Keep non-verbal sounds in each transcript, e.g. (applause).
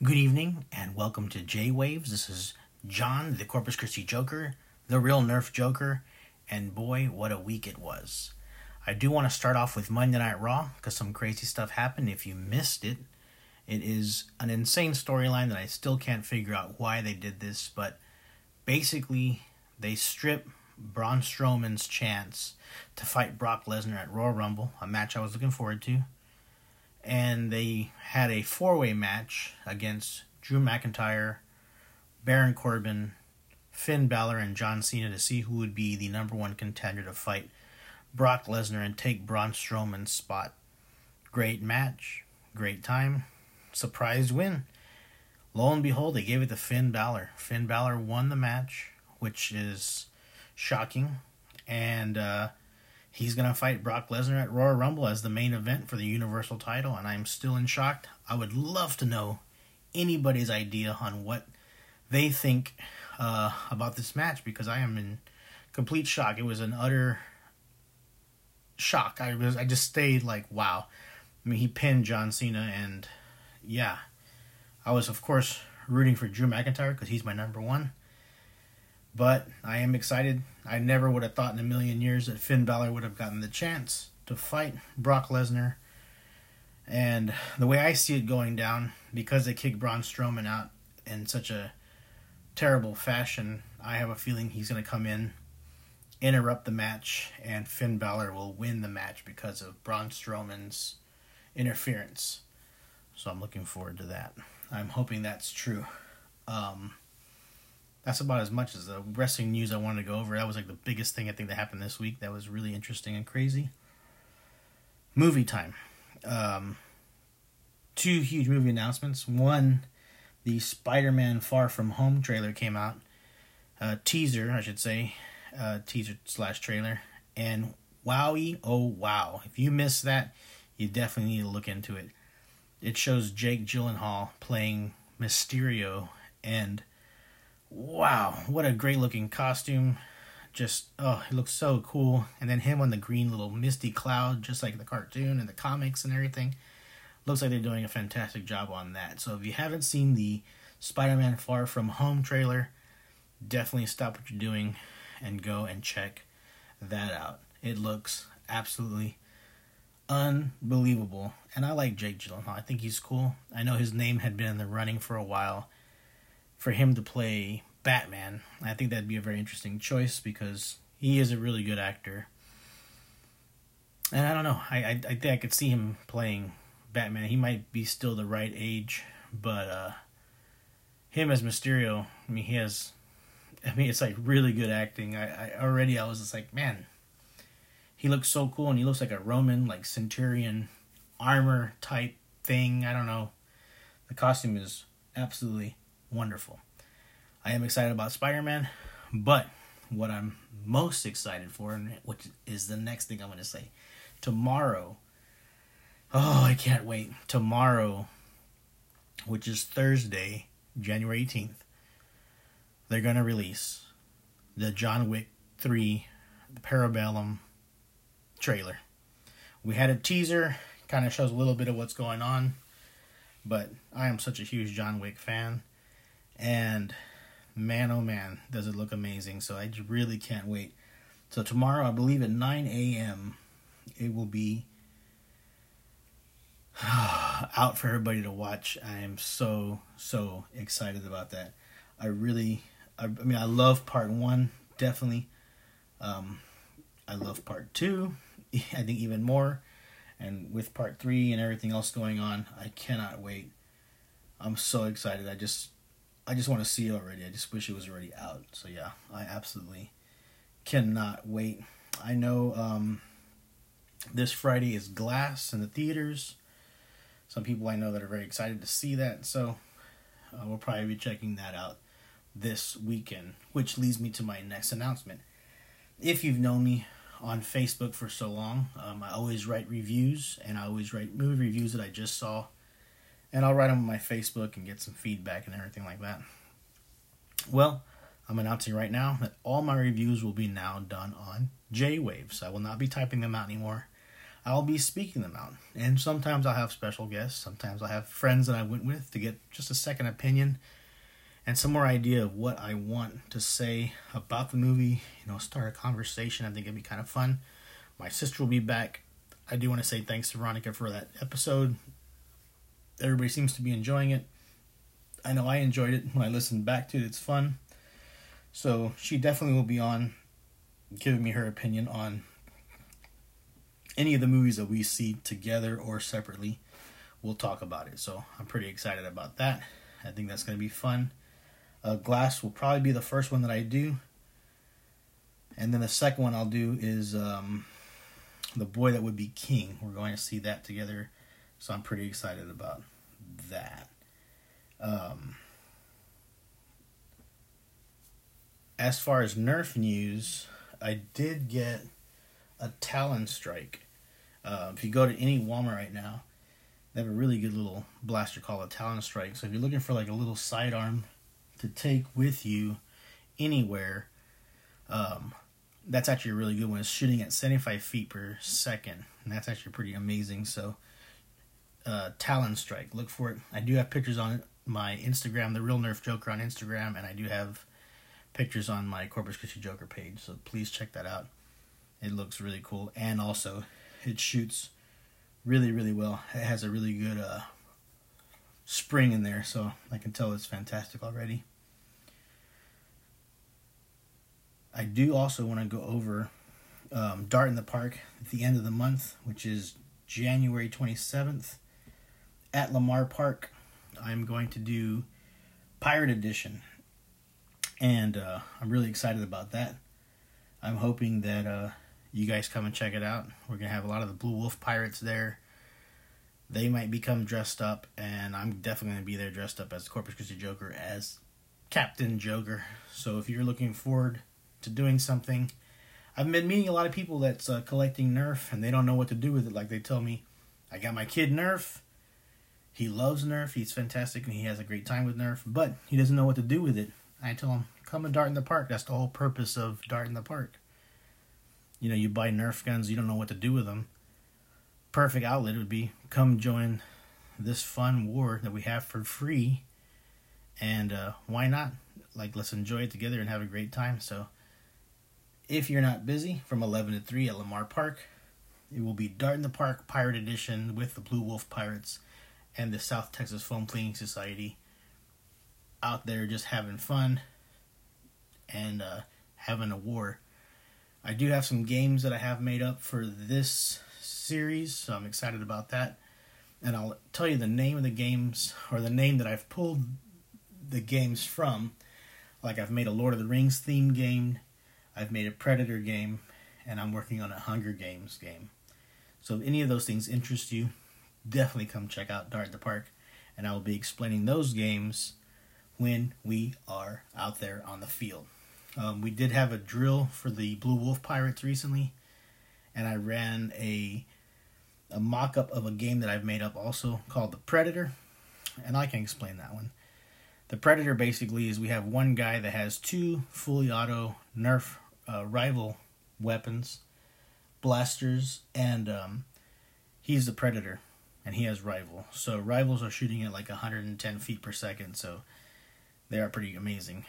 Good evening and welcome to J Waves. This is John, the Corpus Christi Joker, the real Nerf Joker, and boy, what a week it was. I do want to start off with Monday Night Raw because some crazy stuff happened. If you missed it, it is an insane storyline that I still can't figure out why they did this, but basically, they strip Braun Strowman's chance to fight Brock Lesnar at Royal Rumble, a match I was looking forward to and they had a four way match against Drew McIntyre, Baron Corbin, Finn Balor, and John Cena to see who would be the number one contender to fight Brock Lesnar and take Braun Strowman's spot. Great match, great time, surprise win. Lo and behold, they gave it to Finn Balor. Finn Balor won the match, which is shocking, and uh, He's going to fight Brock Lesnar at Royal Rumble as the main event for the Universal title, and I'm still in shock. I would love to know anybody's idea on what they think uh, about this match because I am in complete shock. It was an utter shock. I was I just stayed like wow. I mean, he pinned John Cena, and yeah, I was of course rooting for Drew McIntyre because he's my number one. But I am excited. I never would have thought in a million years that Finn Balor would have gotten the chance to fight Brock Lesnar. And the way I see it going down, because they kicked Braun Strowman out in such a terrible fashion, I have a feeling he's going to come in, interrupt the match, and Finn Balor will win the match because of Braun Strowman's interference. So I'm looking forward to that. I'm hoping that's true. Um, that's about as much as the wrestling news I wanted to go over. That was like the biggest thing I think that happened this week. That was really interesting and crazy. Movie time. Um, two huge movie announcements. One, the Spider-Man Far From Home trailer came out. Uh, teaser, I should say, uh, teaser slash trailer, and wowie, oh wow! If you missed that, you definitely need to look into it. It shows Jake Gyllenhaal playing Mysterio, and wow, what a great looking costume. Just, oh, it looks so cool. And then him on the green little misty cloud, just like the cartoon and the comics and everything. Looks like they're doing a fantastic job on that. So if you haven't seen the Spider Man Far From Home trailer, definitely stop what you're doing and go and check that out. It looks absolutely unbelievable. And I like Jake Gyllenhaal. I think he's cool. I know his name had been in the running for a while for him to play Batman. I think that'd be a very interesting choice because he is a really good actor. And I don't know. I, I, I think I could see him playing Batman. He might be still the right age, but uh, him as Mysterio, I mean, he has. I mean, it's like really good acting. I, I already I was just like, man, he looks so cool, and he looks like a Roman like centurion armor type thing. I don't know. The costume is absolutely wonderful. I am excited about Spider Man, but what I'm most excited for, which is the next thing I'm going to say, tomorrow. Oh, I can't wait. Tomorrow, which is Thursday, January 18th, they're going to release the John Wick 3 the Parabellum trailer. We had a teaser, kind of shows a little bit of what's going on, but I am such a huge John Wick fan and man, oh man, does it look amazing. So I really can't wait. So tomorrow, I believe at 9 a.m., it will be (sighs) out for everybody to watch. I am so, so excited about that. I really, I, I mean, I love part one, definitely. Um, I love part two, (laughs) I think even more. And with part three and everything else going on, I cannot wait. I'm so excited. I just I just want to see it already. I just wish it was already out. So yeah, I absolutely cannot wait. I know um, this Friday is Glass in the theaters. Some people I know that are very excited to see that. So uh, we'll probably be checking that out this weekend, which leads me to my next announcement. If you've known me on Facebook for so long, um, I always write reviews and I always write movie reviews that I just saw and I'll write them on my Facebook and get some feedback and everything like that. Well, I'm announcing right now that all my reviews will be now done on J-Waves. I will not be typing them out anymore. I'll be speaking them out. And sometimes I'll have special guests. Sometimes I'll have friends that I went with to get just a second opinion and some more idea of what I want to say about the movie. You know, start a conversation. I think it'd be kind of fun. My sister will be back. I do want to say thanks to Veronica for that episode. Everybody seems to be enjoying it. I know I enjoyed it when I listened back to it. It's fun. So she definitely will be on giving me her opinion on any of the movies that we see together or separately. We'll talk about it. So I'm pretty excited about that. I think that's going to be fun. Uh, Glass will probably be the first one that I do. And then the second one I'll do is um, The Boy That Would Be King. We're going to see that together. So I'm pretty excited about that. Um, as far as Nerf news, I did get a Talon Strike. Uh, if you go to any Walmart right now, they have a really good little blaster called a Talon Strike. So if you're looking for like a little sidearm to take with you anywhere, um, that's actually a really good one. It's shooting at 75 feet per second, and that's actually pretty amazing. So, uh, Talon Strike, look for it. I do have pictures on my Instagram, the Real Nerf Joker on Instagram, and I do have pictures on my Corpus Christi Joker page. So please check that out. It looks really cool, and also it shoots really, really well. It has a really good uh, spring in there, so I can tell it's fantastic already. I do also want to go over um, Dart in the Park at the end of the month, which is January 27th at Lamar Park. I'm going to do Pirate Edition, and uh, I'm really excited about that. I'm hoping that uh, you guys come and check it out. We're gonna have a lot of the Blue Wolf Pirates there. They might become dressed up, and I'm definitely gonna be there dressed up as Corpus Christi Joker as Captain Joker. So if you're looking forward to doing something, I've been meeting a lot of people that's uh, collecting Nerf, and they don't know what to do with it. Like they tell me, I got my kid Nerf. He loves Nerf. He's fantastic, and he has a great time with Nerf. But he doesn't know what to do with it. I tell him, come and dart in the park. That's the whole purpose of dart in the park. You know, you buy Nerf guns, you don't know what to do with them. Perfect outlet would be come join this fun war that we have for free. And uh, why not? Like, let's enjoy it together and have a great time. So, if you're not busy, from 11 to 3 at Lamar Park, it will be Dart in the Park Pirate Edition with the Blue Wolf Pirates and the South Texas Foam Cleaning Society out there just having fun and uh, having a war. I do have some games that I have made up for this series, so I'm excited about that. And I'll tell you the name of the games, or the name that I've pulled the games from. Like I've made a Lord of the Rings themed game, I've made a Predator game, and I'm working on a Hunger Games game. So if any of those things interest you, definitely come check out Dart the Park, and I will be explaining those games when we are out there on the field. Um, we did have a drill for the Blue Wolf Pirates recently, and I ran a a mock up of a game that I've made up also called the Predator, and I can explain that one. The Predator basically is we have one guy that has two fully auto Nerf uh, rival weapons, blasters, and um, he's the Predator, and he has rival. So rivals are shooting at like 110 feet per second, so they are pretty amazing.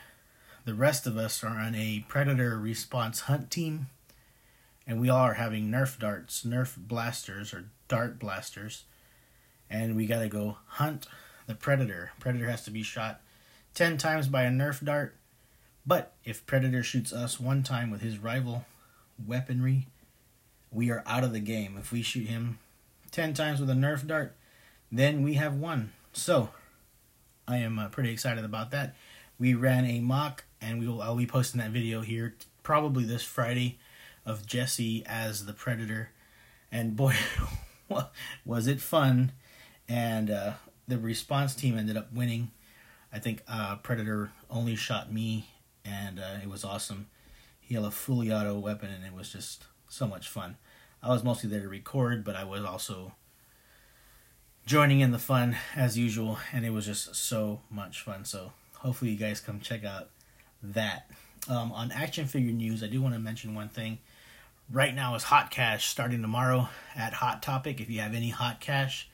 The rest of us are on a Predator response hunt team, and we all are having Nerf darts, Nerf blasters, or dart blasters, and we gotta go hunt the Predator. Predator has to be shot 10 times by a Nerf dart, but if Predator shoots us one time with his rival weaponry, we are out of the game. If we shoot him 10 times with a Nerf dart, then we have won. So, I am uh, pretty excited about that. We ran a mock and we will I'll be posting that video here probably this Friday of Jesse as the Predator, and boy, (laughs) was it fun! And uh, the response team ended up winning. I think uh, Predator only shot me, and uh, it was awesome. He had a fully auto weapon, and it was just so much fun. I was mostly there to record, but I was also joining in the fun as usual, and it was just so much fun. So hopefully you guys come check out that. Um, on action figure news, I do want to mention one thing. right now is Hot Cash starting tomorrow at Hot Topic. If you have any Hot Cash,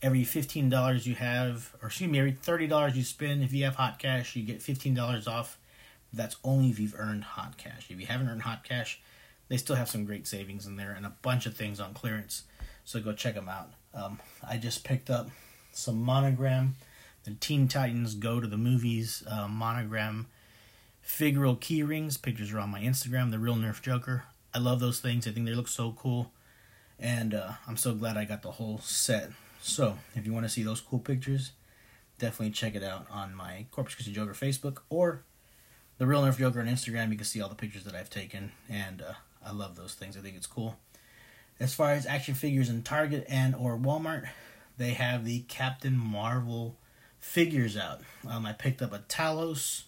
every fifteen dollars you have, or excuse me, every thirty dollars you spend, if you have Hot Cash, you get fifteen dollars off. That's only if you've earned Hot Cash. If you haven't earned Hot Cash, they still have some great savings in there and a bunch of things on clearance. So go check them out. Um, I just picked up some monogram, the Teen Titans Go to the Movies uh, monogram figural key rings. Pictures are on my Instagram, the real Nerf Joker. I love those things. I think they look so cool. And uh, I'm so glad I got the whole set. So, if you want to see those cool pictures, definitely check it out on my Corpus Christi Joker Facebook or the Real Nerf Joker on Instagram. You can see all the pictures that I've taken, and uh, I love those things. I think it's cool. As far as action figures in Target and or Walmart, they have the Captain Marvel figures out. Um, I picked up a Talos,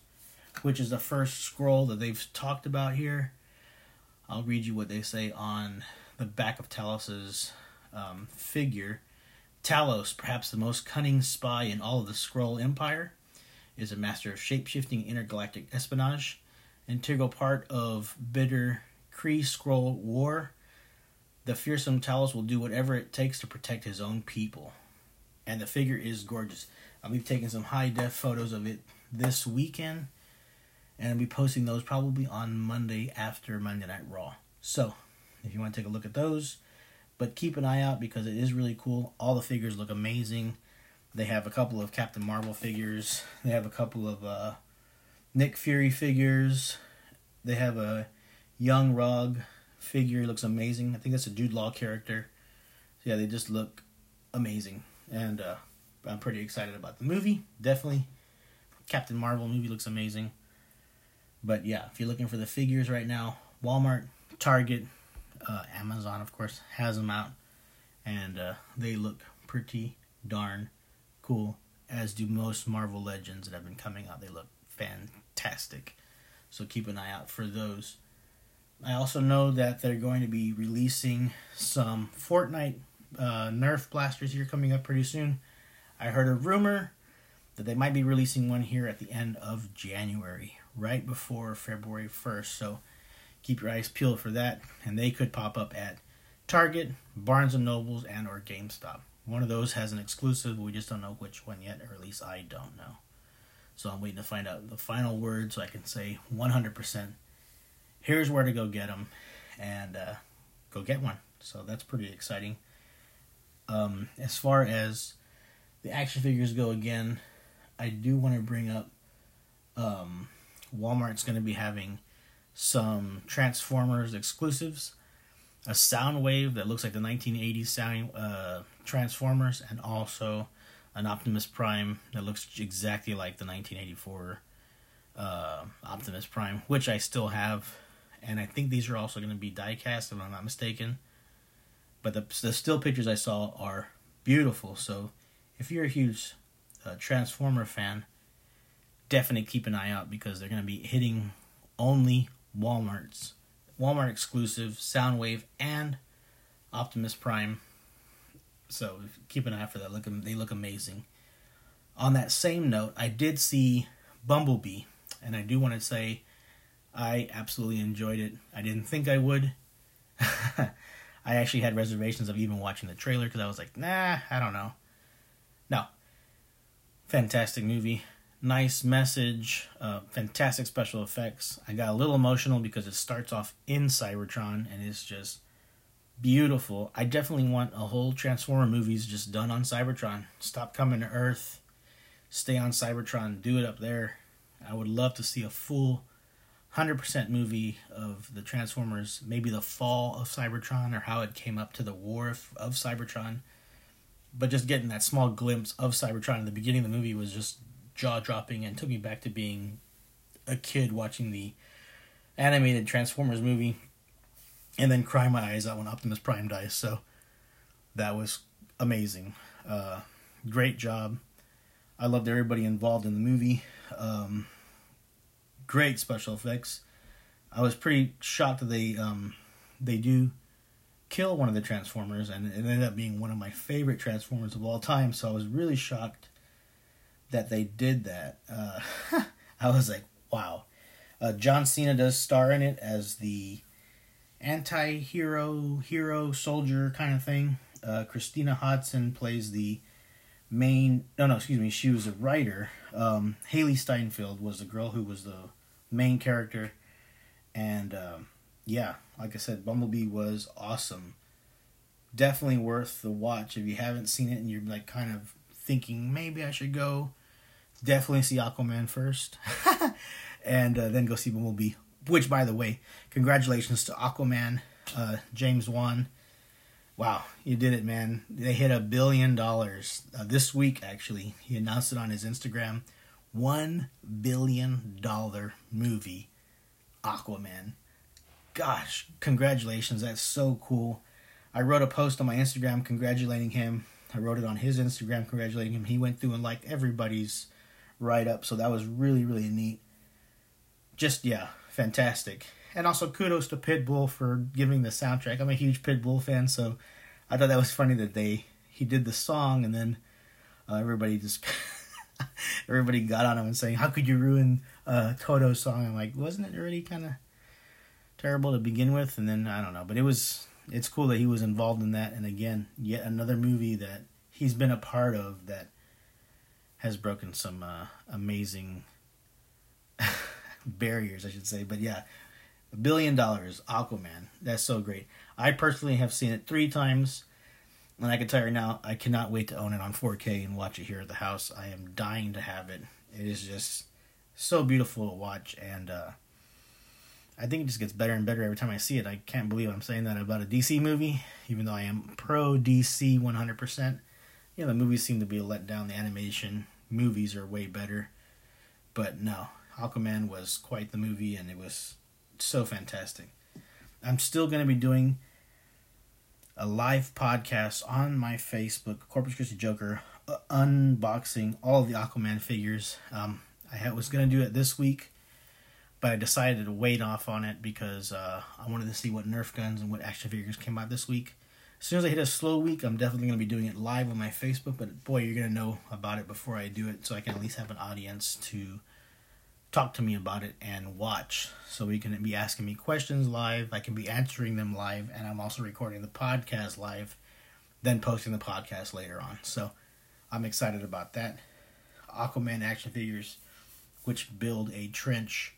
which is the first Skrull that they've talked about here. I'll read you what they say on the back of Talos's um, figure. Talos, perhaps the most cunning spy in all of the Skrull Empire, is a master of shape-shifting intergalactic espionage, integral part of bitter Kree Skrull war. The fearsome Talos will do whatever it takes to protect his own people. And the figure is gorgeous. I'll be taking some high def photos of it this weekend and I'll be posting those probably on Monday after Monday Night Raw. So, if you want to take a look at those, but keep an eye out because it is really cool. All the figures look amazing. They have a couple of Captain Marvel figures. They have a couple of uh, Nick Fury figures. They have a Yon-Rogg figure. It looks amazing. I think that's a Jude Law character. So yeah, they just look amazing, and uh, I'm pretty excited about the movie. Definitely, Captain Marvel movie looks amazing. But yeah, if you're looking for the figures right now, Walmart, Target, uh, Amazon, of course, has them out, and uh, they look pretty darn cool. As do most Marvel Legends that have been coming out. They look fantastic. So keep an eye out for those. I also know that they're going to be releasing some Fortnite uh, Nerf blasters here coming up pretty soon. I heard a rumor that they might be releasing one here at the end of January right before February 1st. So keep your eyes peeled for that. And they could pop up at Target, Barnes and Nobles, and or GameStop. One of those has an exclusive. We just don't know which one yet, or at least I don't know. So I'm waiting to find out the final word so I can say 100%. Here's where to go get them, and uh, go get one. So that's pretty exciting. Um, as far as the action figures go, again, I do want to bring up um, Walmart's going to be having some Transformers exclusives, a Soundwave that looks like the 1980s sound uh, Transformers, and also an Optimus Prime that looks exactly like the 1984 uh, Optimus Prime, which I still have, and I think these are also going to be diecast if I'm not mistaken. But the the still pictures I saw are beautiful. So if you're a huge uh, Transformer fan, definitely keep an eye out because they're going to be hitting only Walmart's Walmart exclusive Soundwave and Optimus Prime. So keep an eye out for that. Look, they look amazing. On that same note, I did see Bumblebee, and I do want to say I absolutely enjoyed it. I didn't think I would. (laughs) I actually had reservations of even watching the trailer because I was like, nah, I don't know. No, fantastic movie nice message, uh, fantastic special effects. I got a little emotional because it starts off in Cybertron and it's just beautiful. I definitely want a whole Transformer movies just done on Cybertron. Stop coming to Earth, stay on Cybertron, do it up there. I would love to see a full 100% movie of the Transformers, maybe the fall of Cybertron or how it came up to the war of, of Cybertron. But just getting that small glimpse of Cybertron in the beginning of the movie was just jaw dropping and took me back to being a kid watching the animated Transformers movie and then cry my eyes out when Optimus Prime dies. So that was amazing. Uh, great job. I loved everybody involved in the movie. Um, great special effects. I was pretty shocked that they um, they do kill one of the Transformers, and it ended up being one of my favorite Transformers of all time. So I was really shocked that they did that. Uh, (laughs) I was like, wow. Uh, John Cena does star in it as the anti-hero, hero, soldier kind of thing. Uh, Christina Hodson plays the main. No, no, excuse me. She was a writer. Um, Hailee Steinfeld was the girl who was the main character, and um, yeah, like I said, Bumblebee was awesome. Definitely worth the watch if you haven't seen it and you're like kind of thinking maybe I should go. Definitely see Aquaman first, (laughs) and uh, then go see Bumblebee. Which, by the way, congratulations to Aquaman, uh, James Wan. Wow, you did it, man! They hit a billion dollars uh, this week. Actually, he announced it on his Instagram. One billion dollar movie, Aquaman. Gosh, congratulations! That's so cool. I wrote a post on my Instagram congratulating him. I wrote it on his Instagram congratulating him. He went through and liked everybody's write up, so that was really really neat. Just yeah, fantastic. And also kudos to Pitbull for giving the soundtrack. I'm a huge Pitbull fan, so I thought that was funny that they he did the song and then uh, everybody just (laughs) (laughs) everybody got on him and saying, "How could you ruin uh, Toto's song?" I'm like, wasn't it already kind of terrible to begin with? And then I don't know, but it was. It's cool that he was involved in that, and again, yet another movie that he's been a part of that has broken some uh, amazing (laughs) barriers, I should say. But yeah, a billion dollars, Aquaman. That's so great. I personally have seen it three times, and I can tell you now, I cannot wait to own it on 4K and watch it here at the house. I am dying to have it. It is just so beautiful to watch, and uh, I think it just gets better and better every time I see it. I can't believe I'm saying that about a DC movie, even though I am pro DC 100%. You know, the movies seem to be a letdown. The animation movies are way better. But no, Aquaman was quite the movie, and it was so fantastic. I'm still going to be doing a live podcast on my Facebook, Corpus Christi Joker, uh, unboxing all the Aquaman figures. Um, I was going to do it this week, but I decided to wait off on it because uh, I wanted to see what Nerf guns and what action figures came out this week. As soon as I hit a slow week, I'm definitely going to be doing it live on my Facebook, but boy, you're going to know about it before I do it so I can at least have an audience to talk to me about it and watch. So we can be asking me questions live. I can be answering them live, and I'm also recording the podcast live, then posting the podcast later on. So I'm excited about that. Aquaman action figures, which build a trench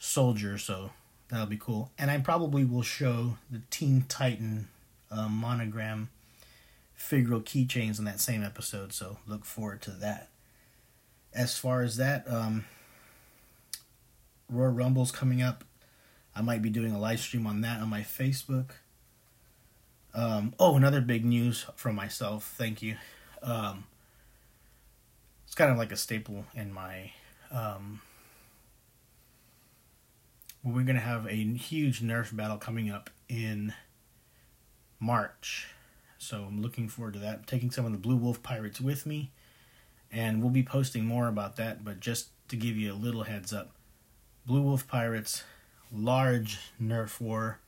soldier, so that'll be cool. And I probably will show the Teen Titan uh, monogram figural keychains in that same episode, so look forward to that. As far as that, um, Royal Rumble's coming up. I might be doing a live stream on that on my Facebook. Um, oh, another big news from myself. Thank you. Um, it's kind of like a staple in my. Um, we're going to have a huge Nerf battle coming up in March. So I'm looking forward to that. I'm taking some of the Blue Wolf Pirates with me. And we'll be posting more about that. But just to give you a little heads up, Blue Wolf Pirates, large Nerf war.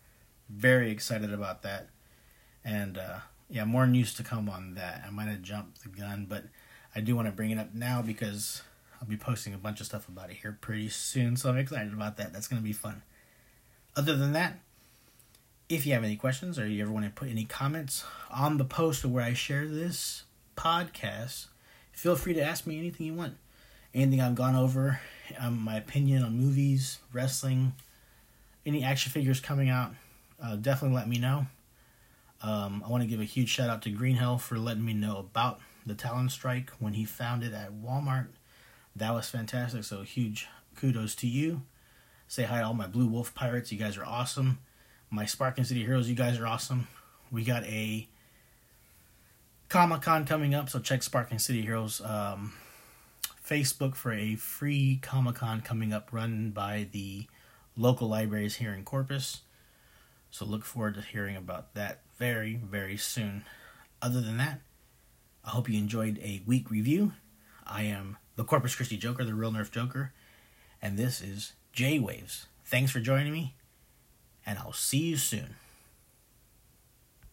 Very excited about that. And uh, yeah, more news to come on that. I might have jumped the gun, but I do want to bring it up now because I'll be posting a bunch of stuff about it here pretty soon. So I'm excited about that. That's going to be fun. Other than that, if you have any questions or you ever want to put any comments on the post where I share this podcast, feel free to ask me anything you want. Anything I've gone over, um, my opinion on movies, wrestling, any action figures coming out, uh, definitely let me know. Um, I want to give a huge shout out to Green Hell for letting me know about the Talon Strike when he found it at Walmart. That was fantastic. So huge kudos to you. Say hi to all my Blue Wolf Pirates. You guys are awesome. My Sparkling City Heroes. You guys are awesome. We got a Comic Con coming up, so check Sparkling City Heroes. Um, Facebook for a free Comic Con coming up run by the local libraries here in Corpus. So look forward to hearing about that very, very soon. Other than that, I hope you enjoyed a week review. I am the Corpus Christi Joker, the real Nerf Joker, and this is J Waves. Thanks for joining me, and I'll see you soon.